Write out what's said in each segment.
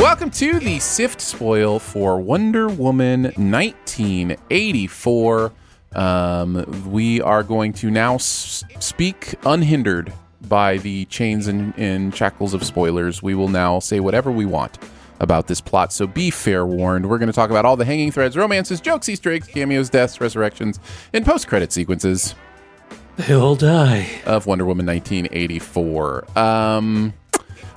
Welcome to the Sift Spoil for Wonder Woman 1984. Um, we are going to now s- speak unhindered by the chains and, and shackles of spoilers. We will now say whatever we want about this plot, so be fair warned. We're going to talk about all the hanging threads, romances, jokes, Easter eggs, cameos, deaths, resurrections, and post credit sequences They all die. of Wonder Woman 1984. Um,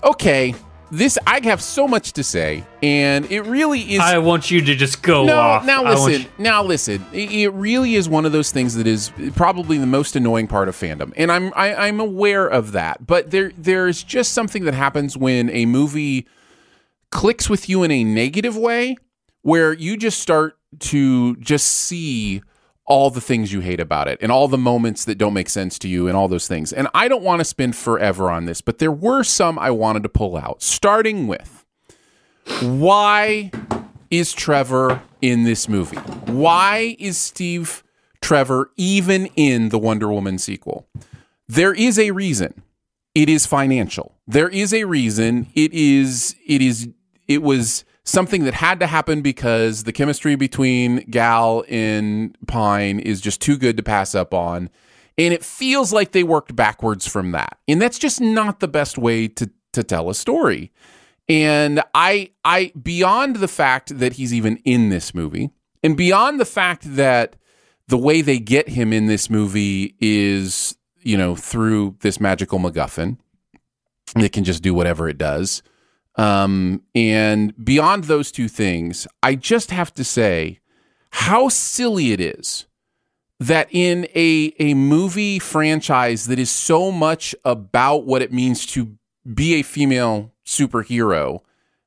okay, this I have so much to say, and it really is. I want you to just go no, off. now listen. you- Now listen. It really is one of those things that is probably the most annoying part of fandom, and I'm I, I'm aware of that. But there there's just something that happens when a movie clicks with you in a negative way, where you just start to just see all the things you hate about it and all the moments that don't make sense to you and all those things. And I don't want to spend forever on this, but there were some I wanted to pull out, starting with why is Trevor in this movie? Why is Steve Trevor even in the Wonder Woman sequel? There is a reason. It is financial. There is a reason. It is it is it was something that had to happen because the chemistry between Gal and Pine is just too good to pass up on. And it feels like they worked backwards from that. And that's just not the best way to to tell a story. And I I beyond the fact that he's even in this movie and beyond the fact that the way they get him in this movie is, you know, through this magical MacGuffin that can just do whatever it does. Um, and beyond those two things, I just have to say how silly it is that in a a movie franchise that is so much about what it means to be a female superhero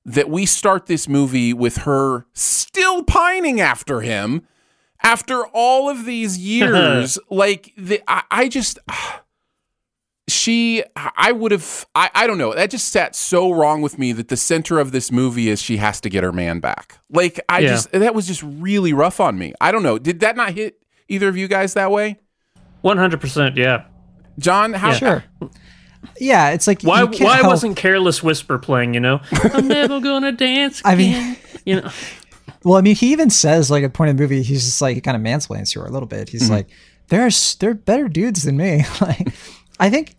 that we start this movie with her still pining after him after all of these years. Like the, I, I just she i would have I, I don't know that just sat so wrong with me that the center of this movie is she has to get her man back like i Yeah. just that was just really rough on me i don't know did that not hit either of you guys that way 100%, yeah. john how Sure. Yeah, it's like Why why help- wasn't Careless Whisper playing, you know? I'm never gonna dance I mean- again. you know. Well, I mean, he even says like at a point in the movie, he's just like he kind of mansplains to her a little bit. Mm-hmm. He's like, "There's they're better dudes than me." like, I think,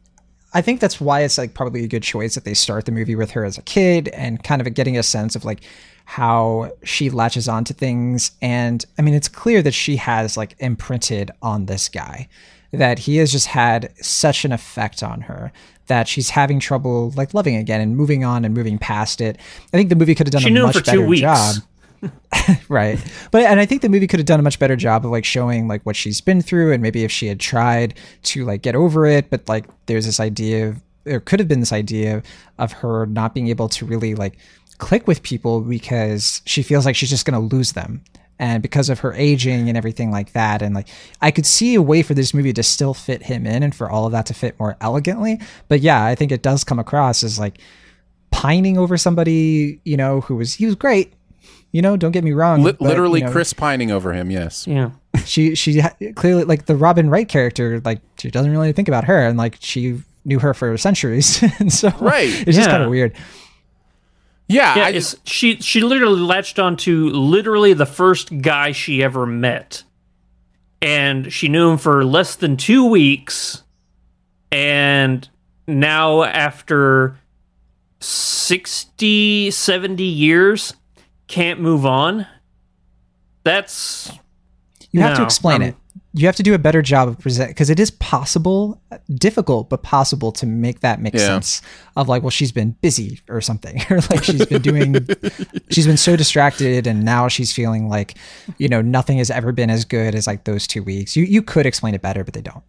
I think that's why it's like probably a good choice that they start the movie with her as a kid and kind of getting a sense of like how she latches onto things. And I mean, it's clear that she has like imprinted on this guy, that he has just had such an effect on her that she's having trouble like loving again and moving on and moving past it. I think the movie could have done She a much for two better weeks. job right. But and i think the movie could have done a much better job of like showing like what she's been through and maybe if she had tried to like get over it but like there's this idea of there could have been this idea of her not being able to really like click with people because she feels like she's just going to lose them. And because of her aging and everything like that and like i could see a way for this movie to still fit him in and for all of that to fit more elegantly. But yeah i think it does come across as like pining over somebody you know who was he was great you know don't get me wrong Li- but, you literally know, chris pining over him yes Yeah. she she ha- clearly like the robin wright character like she doesn't really think about her and like she knew her for centuries and so Right. it's just kind of weird yeah, Yeah, I it's, she she literally latched onto literally the first guy she ever met. And she knew him for less than 2 weeks. And now after 60 70 years can't move on. That's you have to No, explain um, it you have to do a better job of present because it is possible difficult but possible to make that make Yeah. sense of like well she's been busy or something or like she's been doing she's been so distracted and now she's feeling like you know nothing has ever been as good as like those two weeks you you could explain it better but they don't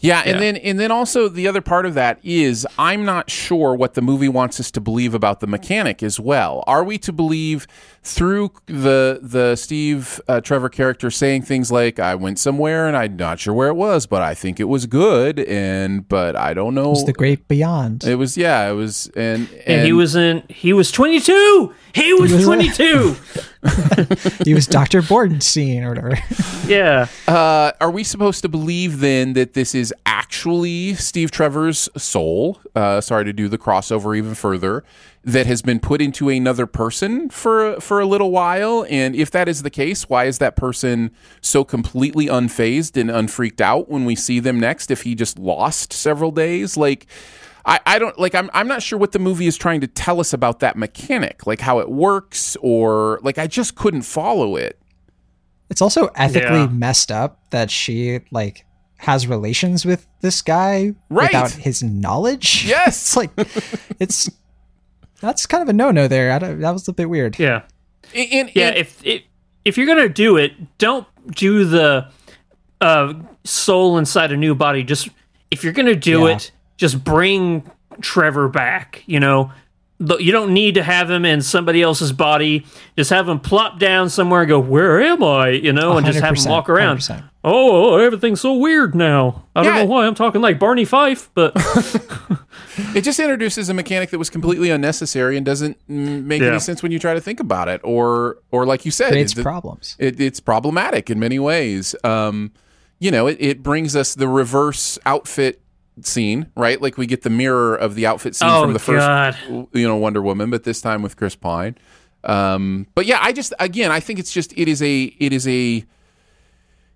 Yeah, and Yeah. then and then also the other part of that is I'm not sure what the movie wants us to believe about the mechanic as well. Are we to believe through the the Steve uh, Trevor character saying things like I went somewhere and I'm not sure where it was, but I think it was good and but I don't know. it's the great beyond It was yeah, it was and and, he was in he was 22 he was 22 he was Dr. Bornstein or whatever. Yeah. Uh, are we supposed to believe then that this is actually Steve Trevor's soul? Uh, sorry to do the crossover even further. That has been put into another person for for a little while, and if that is the case, why is that person so completely unfazed and unfreaked out when we see them next? If he just lost several days, like I, I don't like I'm I'm not sure what the movie is trying to tell us about that mechanic, like how it works, or like I just couldn't follow it. It's also ethically Yeah. messed up that she like has relations with this guy Right. without his knowledge. Yes. it's like it's that's kind of a no-no there. I don't, that was a bit weird. Yeah. And, and- Yeah, and- if if if you're gonna do it, don't do the uh, soul inside a new body. Just if you're gonna do Yeah. it, just bring Trevor back. You know, Th- you don't need to have him in somebody else's body. Just have him plop down somewhere and go, "Where am I?" You know, and just have him walk around. 100%. Oh, everything's so weird now. I don't Yeah. know why I'm talking like Barney Fife, but It just introduces a mechanic that was completely unnecessary and doesn't make Yeah. any sense when you try to think about it, or or like you said, Creates it- problems. it, it's problematic in many ways. Um, you know, it, it brings us the reverse outfit scene, right? Like we get the mirror of the outfit scene Oh, from the first, God. you know, Wonder Woman, but this time with Chris Pine. Um, but yeah, I just again, I think it's just it is a it is a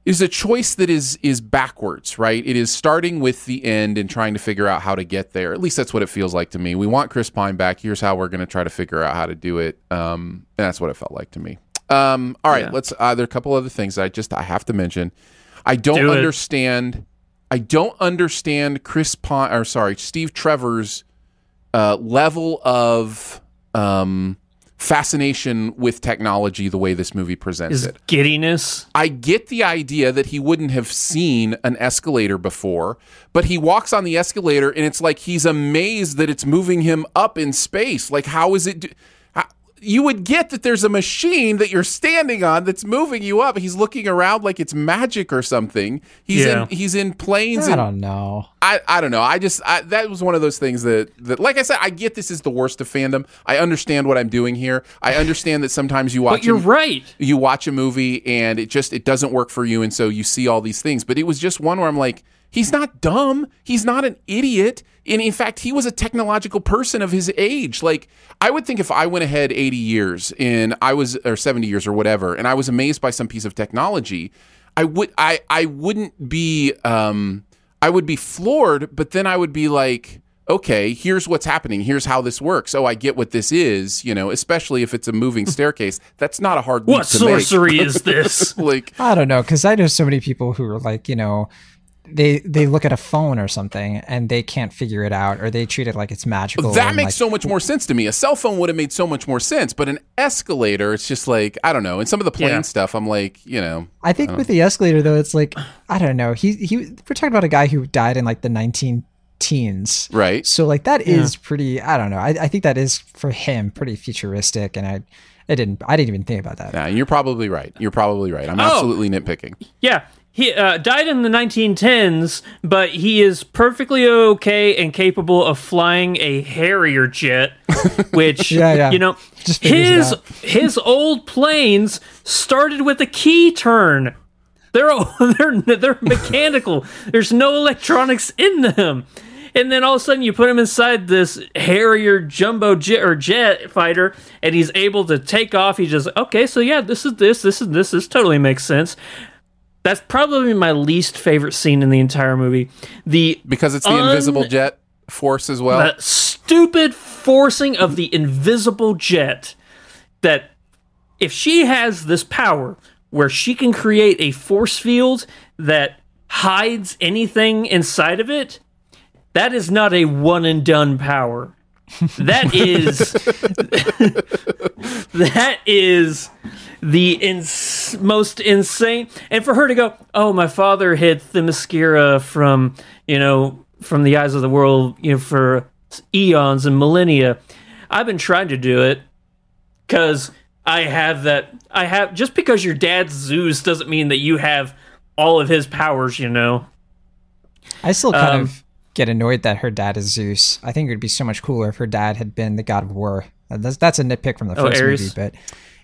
is a choice that is is backwards, right? It is starting with the end and trying to figure out how to get there. At least that's what it feels like to me. We want Chris Pine back. Here's how we're going to try to figure out how to do it. Um, and that's what it felt like to me. Um, all right, Yeah. let's. Uh, there are a couple other things that I just I have to mention. I don't Do understand. I don't understand Chris Pine or sorry Steve Trevor's uh, level of um, fascination with technology the way this movie presents his it. giddiness. I get the idea that he wouldn't have seen an escalator before, but he walks on the escalator and it's like he's amazed that it's moving him up in space. Like, how is it? Do- you would get that there's a machine that you're standing on that's moving you up. He's looking around like it's magic or something. He's Yeah. in he's in planes I and don't know. I, I don't know. I just I, that was one of those things that that like I said, I get this is the worst of fandom. I understand what I'm doing here. I understand that sometimes you watch But you're a- right. you watch a movie and it just it doesn't work for you and so you see all these things. But it was just one where I'm like, he's not dumb. He's not an idiot. And in fact, he was a technological person of his age. Like I would think if I went ahead 80 years and I was or 70 years or whatever, and I was amazed by some piece of technology, I would I I wouldn't be um I would be floored, but then I would be like, okay, here's what's happening. Here's how this works. Oh, I get what this is, you know, especially if it's a moving staircase. That's not a hard leap What to make. sorcery is this? like I don't know because I know so many people who are like, you know, they they look at a phone or something and they can't figure it out or they treat it like it's magical. that makes like, so much more sense to me. A cell phone would have made so much more sense, but an escalator, it's just like I don't know. And some of the plane Yeah. stuff, I'm like, you know, I think with the escalator though, it's like I don't know. He he. We're talking about a guy who died in like the nineteen teens. right? So like that is pretty. I don't know. I, I think that is for him pretty futuristic, and I I didn't I didn't even think about that. Yeah, you're probably right. You're probably right. I'm Oh. absolutely nitpicking. Yeah, he uh, died in the 1910s, but he is perfectly okay and capable of flying a Harrier jet, which Yeah, yeah. you know Just his his old planes started with a key turn. They're all- they're they're mechanical. There's no electronics in them. And then all of a sudden, you put him inside this Harrier jumbo jet or jet fighter, and he's able to take off. He just okay, so yeah, this is this, this is this. This totally makes sense. That's probably my least favorite scene in the entire movie. The Because it's the Un- invisible jet force as well. that stupid forcing of the invisible jet that if she has this power where she can create a force field that hides anything inside of it, that is not a one and done power. That is that is the ins- most insane. And for her to go oh my father hid the themyscira from you know from the eyes of the world you know for eons and millennia. I've been trying to do it because i have that i have just because your dad's zeus doesn't mean that you have all of his powers you know? I still kind Um, of get annoyed that her dad is Zeus. I think it would be so much cooler if her dad had been the god of war. Uh, that's that's a nitpick from the Oh, first Ares? movie, but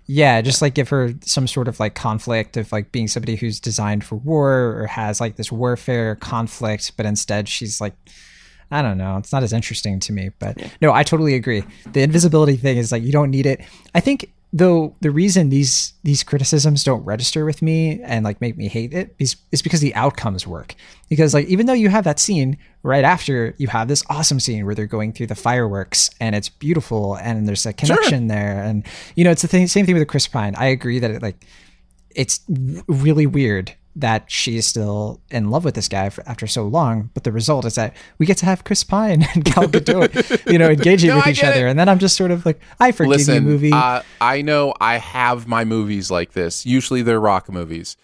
Yeah, just like give her some sort of like conflict of like being somebody who's designed for war or has like this warfare conflict, but instead she's like I don't know. It's not as interesting to me, but no, I totally agree. The invisibility thing is like you don't need it. I think though the reason these these criticisms don't register with me and like make me hate it is, is because the outcomes work. Because like even though you have that scene right after you have this awesome scene where they're going through the fireworks and it's beautiful and there's a connection there and you know it's the thing, same thing with the chris pine. I agree that it like it's really weird that she's still in love with this guy for, after so long, but the result is that we get to have Chris Pine and Gal Gadot, you know, engaging No, with I each other, it. and then I'm just sort of like, I forgive you, movie. uh, I know I have my movies like this. Usually they're rock movies.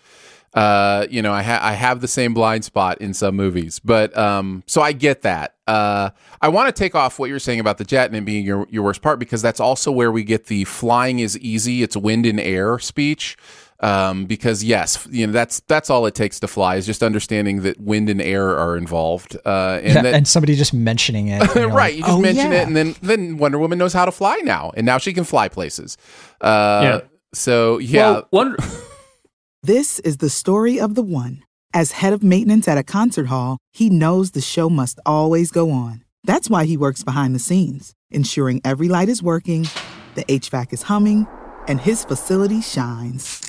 Uh, you know, I, ha- I have the same blind spot in some movies, but um, so I get that. Uh, I want to take off what you're saying about the jet and it being your your worst part because that's also where we get the flying is easy. It's wind and air speech. Um, because yes, you know that's that's all it takes to fly is just understanding that wind and air are involved. Uh, and Yeah, that, and somebody just mentioning it, you're right. like, You just "Oh, mention yeah." it, and then then Wonder Woman knows how to fly now, and now she can fly places. Uh, Yeah. So yeah, Well, Wonder, This is the story of the one. As head of maintenance at a concert hall, he knows the show must always go on. That's why he works behind the scenes, ensuring every light is working, the HVAC is humming, and his facility shines.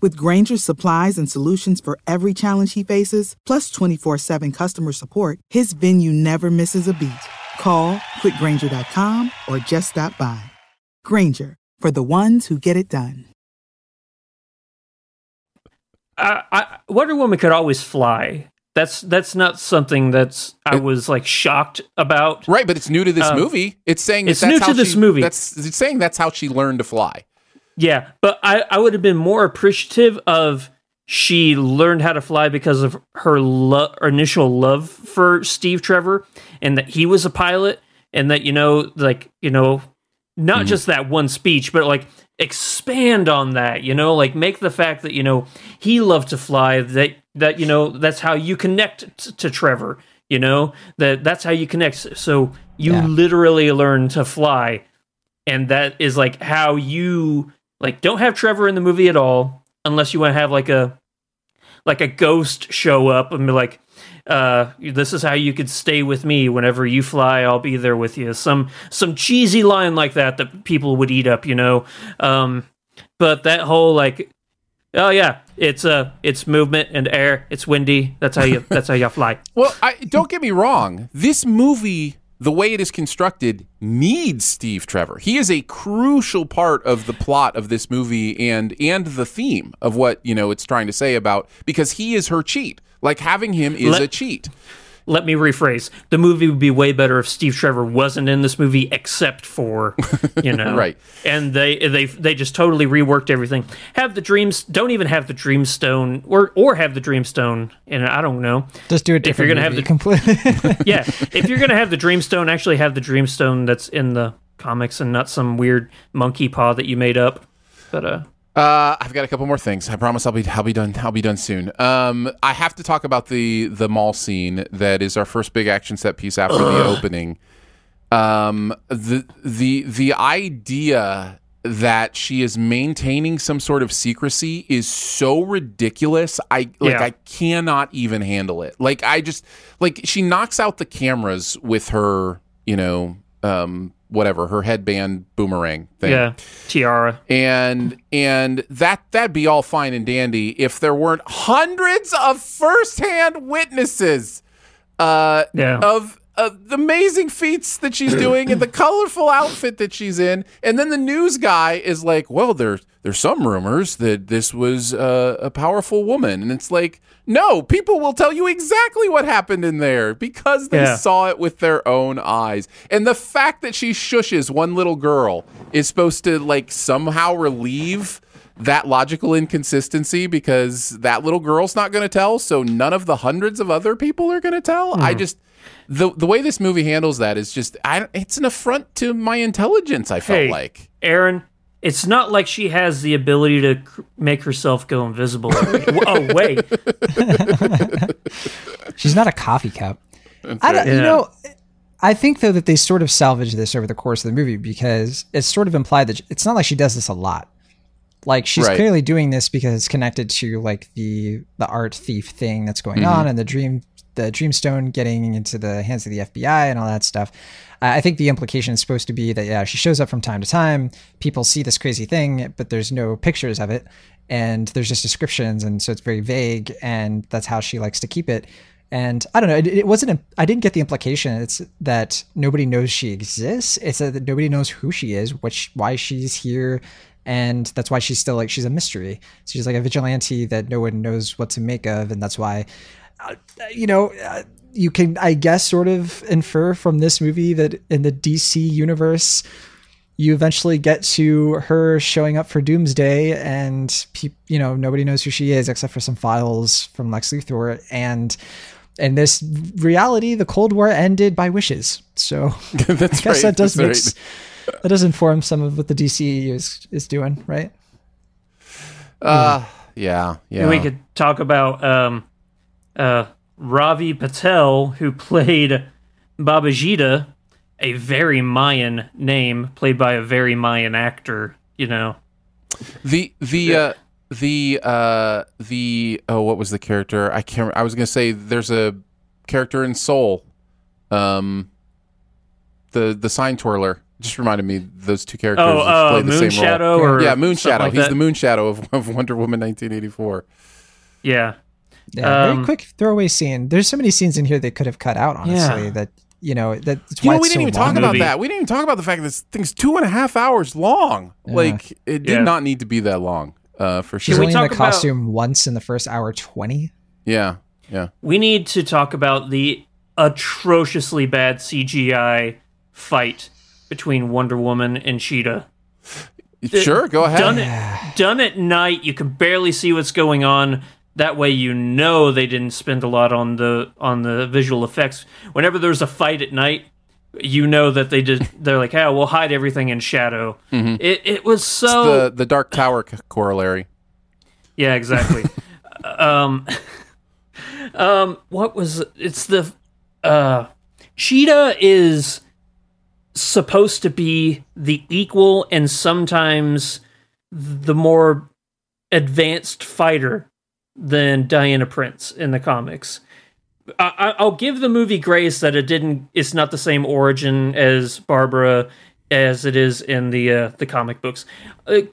With Grainger's supplies and solutions for every challenge he faces, plus 24 7 customer support, his venue never misses a beat. Call click grainger.com or just stop by. Granger, for the ones who get it done. I, I, Wonder Woman could always fly. That's that's not something that's I was like shocked about. right. But it's new to this Um, movie. It's saying that it's that's new how to this she- movie. That's it's saying that's how she learned to fly. Yeah, but I, I would have been more appreciative of she learned how to fly because of her lo- initial love for Steve Trevor and that he was a pilot and that you know like you know not mm-hmm. just that one speech but like expand on that you know like make the fact that you know he loved to fly that that you know that's how you connect t- to Trevor you know that that's how you connect so you Yeah. literally learn to fly and that is like how you like don't have Trevor in the movie at all unless you want to have like a like a ghost show up and be like uh this is how you could stay with me. Whenever you fly I'll be there with you. Some some cheesy line like that that people would eat up you know? Um but that whole like oh yeah it's uh it's movement and air. It's windy. That's how you that's how you fly. Well, I, don't get me wrong. This movie, the way it is constructed, needs Steve Trevor. He is a crucial part of the plot of this movie and and the theme of what you know it's trying to say about because he is her cheat. Like having him is Let- a cheat. Let me rephrase the movie would be way better if steve trevor wasn't in this movie except for you know Right. and they they they just totally reworked everything have the dreams don't even have the dreamstone or or have the dreamstone and i don't know Just do it. if you're gonna have the completely. yeah if you're gonna have the dreamstone actually have the dreamstone that's in the comics and not some weird monkey paw that you made up but uh Uh, I've got a couple more things. I promise I'll be I'll be done. I'll be done soon. Um, I have to talk about the the mall scene that is our first big action set piece after the opening. Um, the the the idea that she is maintaining some sort of secrecy is so ridiculous. I like Yeah. I cannot even handle it. Like I just like she knocks out the cameras with her, you know, um whatever, her headband boomerang thing yeah tiara and and that that'd be all fine and dandy if there weren't hundreds of firsthand witnesses uh Yeah. of of the amazing feats that she's doing and the colorful outfit that she's in. And then the news guy is like well there's there's some rumors that this was uh, a powerful woman. And it's like no people will tell you exactly what happened in there because they Yeah. saw it with their own eyes. And the fact that she shushes one little girl is supposed to like somehow relieve that logical inconsistency because that little girl's not going to tell so none of the hundreds of other people are going to tell. I just the the way this movie handles that is just I, it's an affront to my intelligence i felt Hey. like Aaron, it's not like she has the ability to cr- make herself go invisible. oh wait, She's not a coffee cup. I don't, you know, I think though that they sort of salvage this over the course of the movie because it's sort of implied that it's not like she does this a lot. Like she's Right. clearly doing this because it's connected to like the the art thief thing that's going Mm-hmm. on and the dream the dreamstone getting into the hands of the FBI and all that stuff. I think the implication is supposed to be that yeah, she shows up from time to time. People see this crazy thing, but there's no pictures of it, and there's just descriptions, and so it's very vague, and that's how she likes to keep it. And I don't know, it, it wasn't. I didn't get the implication. It's that nobody knows she exists. It's that nobody knows who she is, which why she's here, and that's why she's still like she's a mystery. She's like a vigilante that no one knows what to make of, and that's why you know, uh, you can, I guess, sort of infer from this movie that in the DC universe, you eventually get to her showing up for Doomsday, and pe- you know nobody knows who she is except for some files from Lex Luthor, and in this reality, the Cold War ended by wishes. So That's I guess right. that does make that's s- that does inform some of what the DCEU is is doing, right? right. Uh, yeah, yeah. And we could talk about um, uh, Ravi Patel, who played Babajide, a very Mayan name, played by a very Mayan actor. You know, The the uh the uh the oh what was the character? I can't I was going to say there's a character in Soul. Um the the sign twirler just reminded me those two characters Oh, uh, the same Moonshadow role. or yeah, something Moonshadow. like He's that. the Moonshadow of, of Wonder Woman 1984. yeah. Yeah, Um, very quick throwaway scene. There's so many scenes in here they could have cut out. Honestly, Yeah. that you know that You why know, we didn't so even talk long. about Movie. that. We didn't even talk about the fact that this thing's two and a half hours long. Like it did Yeah. not need to be that long. Uh, for She's sure. we only in the talk about- costume once in the first hour twenty. Yeah, yeah. We need to talk about the atrociously bad CGI fight between Wonder Woman and Cheetah. Sure, go ahead. Done it, done at night. You can barely see what's going on. That way, you know they didn't spend a lot on the on the visual effects. Whenever there's a fight at night, you know that they did. They're like, "Oh, we'll hide everything in shadow." It it was so the the Dark Tower c- corollary. yeah, exactly. um, um, what was it's the uh, Cheetah is supposed to be the equal and sometimes the more advanced fighter than Diana Prince in the comics. I, I- I'll give the movie grace that it didn't. It's not the same origin as Barbara as it is in the uh, the comic books.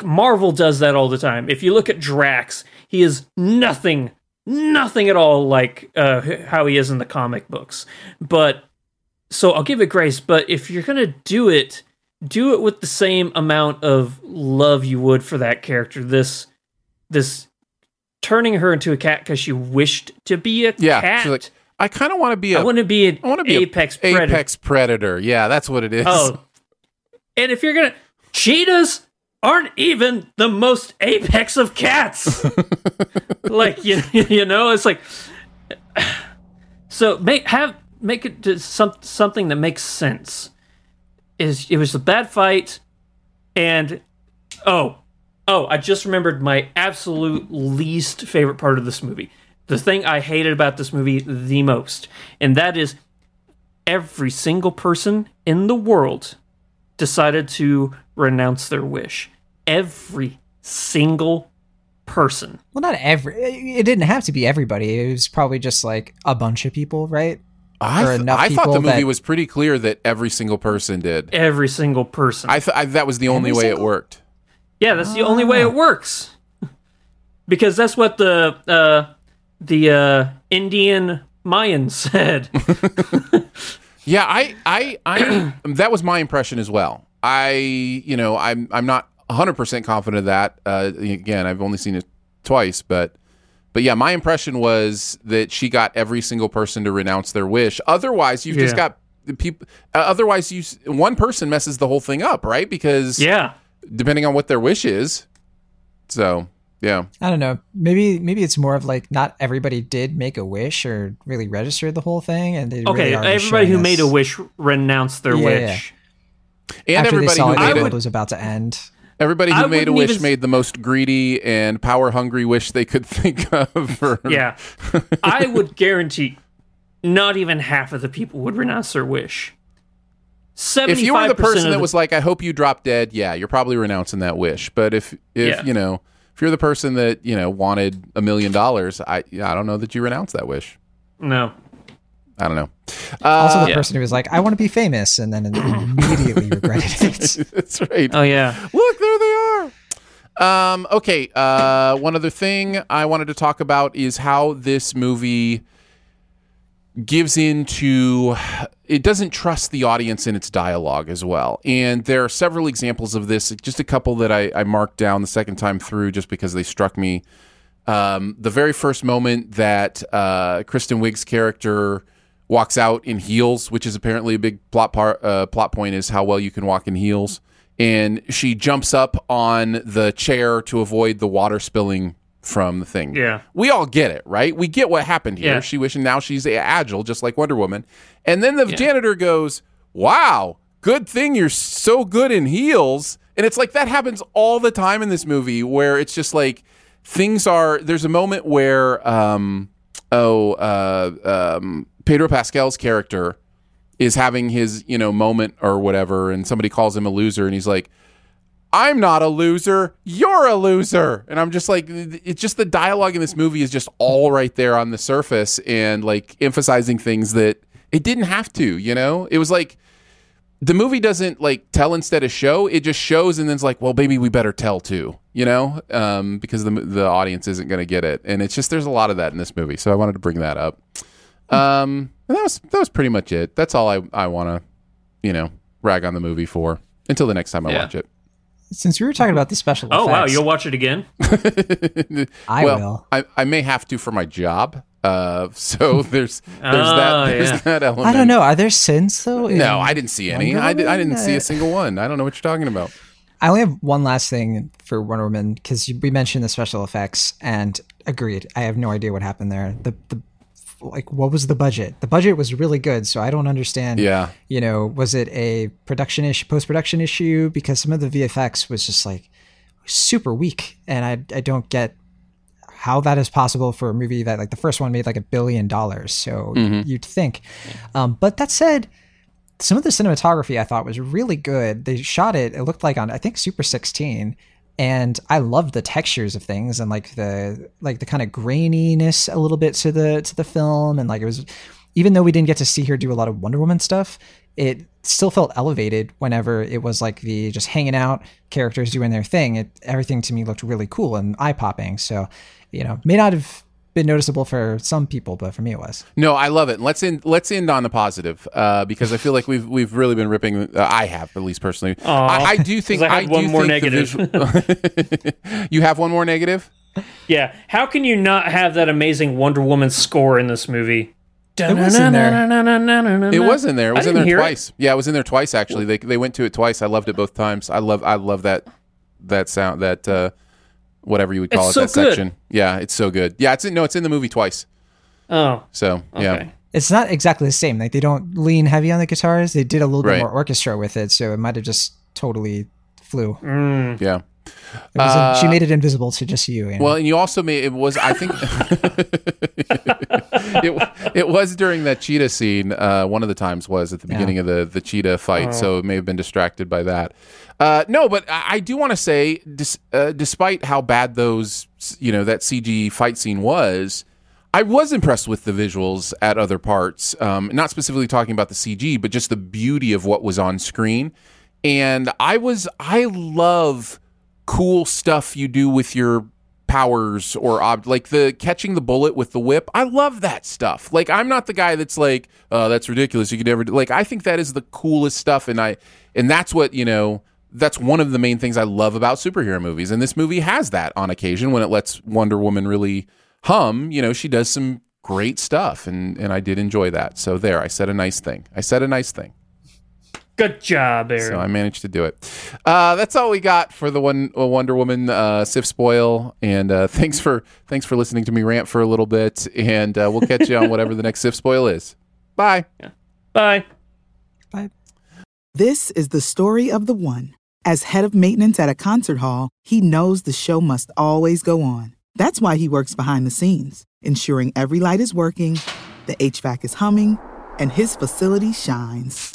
Marvel does that all the time. If you look at Drax, he is nothing, nothing at all like uh, how he is in the comic books. But so I'll give it grace. But if you're gonna do it, do it with the same amount of love you would for that character. This this turning her into a cat because she wished to be a Yeah, cat. like, I kind of want to be a I want to be an I want to be apex predator. apex predator. Yeah, that's what it is. Oh, and if you're gonna cheetahs aren't even the most apex of cats. like you, you know, it's like so make have make it to some something that makes sense. Is it was a bad fight, and oh, oh, I just remembered my absolute least favorite part of this movie. The thing I hated about this movie the most, and that is every single person in the world decided to renounce their wish. Every single person. Well, not every. It didn't have to be everybody. It was probably just like a bunch of people, right? I, th- I thought the movie that- was pretty clear that every single person did. Every single person. I, th- I that was the only Every way it worked. Yeah, that's the only way Ah. it works. because that's what the uh, the uh, Indian Mayans said. Yeah, I, I, I, that was my impression as well. I, you know, I'm, I'm not 100 percent confident of that. Uh, again, I've only seen it twice, but, but yeah, my impression was that she got every single person to renounce their wish. Otherwise, you've just got people. Uh, otherwise, you one person messes the whole thing up, right? Because yeah. Depending on what their wish is. So yeah, I don't know. Maybe maybe it's more of like not everybody did make a wish or really registered the whole thing, and they Okay, really everybody who showing made a wish renounced their Yeah, wish. and after they everybody saw who made it. would- was about to end. Everybody who I made a wish even- made the most greedy and power hungry wish they could think of. For, Yeah. I would guarantee not even half of the people would renounce their wish. Seventy if you were the person percent that was like, "I hope you drop dead," yeah, you're probably renouncing that wish. But if if Yeah. you know if you're the person that you know wanted a million dollars, I I don't know that you renounce that wish. no. I don't know. Also, the Yeah. person who was like, "I want to be famous," and then immediately regretted it. That's right. Oh yeah. Look, there they are. Um, okay. Uh, one other thing I wanted to talk about is how this movie gives into it doesn't trust the audience in its dialogue as well. And there are several examples of this. Just a couple that I, I marked down the second time through just because they struck me. Um, the very first moment that uh, Kristen Wiig's character walks out in heels, which is apparently a big plot part, uh, plot point, is how well you can walk in heels. And she jumps up on the chair to avoid the water spilling from the thing. Yeah. we all get it, right? We get what happened here. Yeah. She wished, and now she's agile, just like Wonder Woman. And then the janitor goes, "Wow, good thing you're so good in heels." And it's like that happens all the time in this movie, where it's just like things are. There's a moment where, um, oh, uh, um, Pedro Pascal's character is having his you know moment or whatever, and somebody calls him a loser, and he's like. I'm not a loser. You're a loser. And I'm just like, it's just the dialogue in this movie is just all right there on the surface and like emphasizing things that it didn't have to, you know? It was like the movie doesn't like tell instead of show. It just shows and then it's like, well, maybe we better tell too, you know? Um, because the, the audience isn't going to get it. And it's just, there's a lot of that in this movie. So I wanted to bring that up. Um, and that was, that was pretty much it. That's all I, I want to, you know, rag on the movie for until the next time I Yeah. watch it. Since we were talking about the special Oh wow, you'll watch it again? I well, will. I, I may have to for my job. Uh, so there's there's Oh, that there's yeah. that element. I don't know. Are there sins though? No, I didn't see any. I, did, I didn't see a single one. I don't know what you're talking about. I only have one last thing for Wonder Woman because we mentioned the special effects and agreed. I have no idea what happened there. The the like what was the budget? The budget was really good, so I don't understand. Yeah. You know, was it a production issue, post production issue? Because some of the VFX was just like super weak, and I I don't get how that is possible for a movie that like the first one made like a billion dollars. So you'd think, um, but that said some of the cinematography I thought was really good. They shot it, it looked like on I think Super 16 and I loved the textures of things and like the like the kind of graininess a little bit to the to the film and like it was even though we didn't get to see her do a lot of Wonder Woman stuff, it still felt elevated whenever it was like the just hanging out characters doing their thing. It everything to me looked really cool and eye popping. So, you know, may not have been noticeable for some people, but for me it was. No, I love it. Let's end. Let's end on the positive uh, because I feel like we've we've really been ripping. Uh, I have at least personally. I, I do think 'Cause I had do one more think negative. visual- you have one more negative. Yeah. How can you not have that amazing Wonder Woman score in this movie? It was in there. It was in there. It I was in didn't there hear it. Yeah, it was in there twice actually. They they went to it twice. I loved it both times. I love I love that that sound that uh, whatever you would call It's it so that good. section. Yeah, it's so good. Yeah, it's in, no, it's in the movie twice. Oh, So yeah. it's not exactly the same. Like they don't lean heavy on the guitars. They did a little Right. bit more orchestra with it, so it might have just totally flew. Mm. Yeah. It was she made it invisible to just you. you know? Well, and you also made it was I think it it was during that cheetah scene. Uh, one of the times was at the beginning of the the cheetah fight, so it may have been distracted by that. Uh, no, but I, I do want to say, dis, uh, despite how bad those you know that CG fight scene was. I was impressed with the visuals at other parts, um, not specifically talking about the CG, but just the beauty of what was on screen. And I was, I love cool stuff you do with your powers or ob- like the catching the bullet with the whip. I love that stuff. Like I'm not the guy that's like, oh, that's ridiculous. You could never do. like. I think that is the coolest stuff, and I and that's what you know. That's one of the main things I love about superhero movies, and this movie has that on occasion when it lets Wonder Woman really hum. You know, she does some great stuff, and and I did enjoy that. So there, I said a nice thing. I said a nice thing. Good job, Aaron. So I managed to do it. Uh, that's all we got for the one uh, Wonder Woman uh, Sif spoil. And uh, thanks for thanks for listening to me rant for a little bit. And uh, we'll catch you on whatever the next Sif spoil is. Bye. Yeah. Bye. Bye. This is the story of the one. As head of maintenance at a concert hall, he knows the show must always go on. That's why he works behind the scenes, ensuring every light is working, the HVAC is humming, and his facility shines.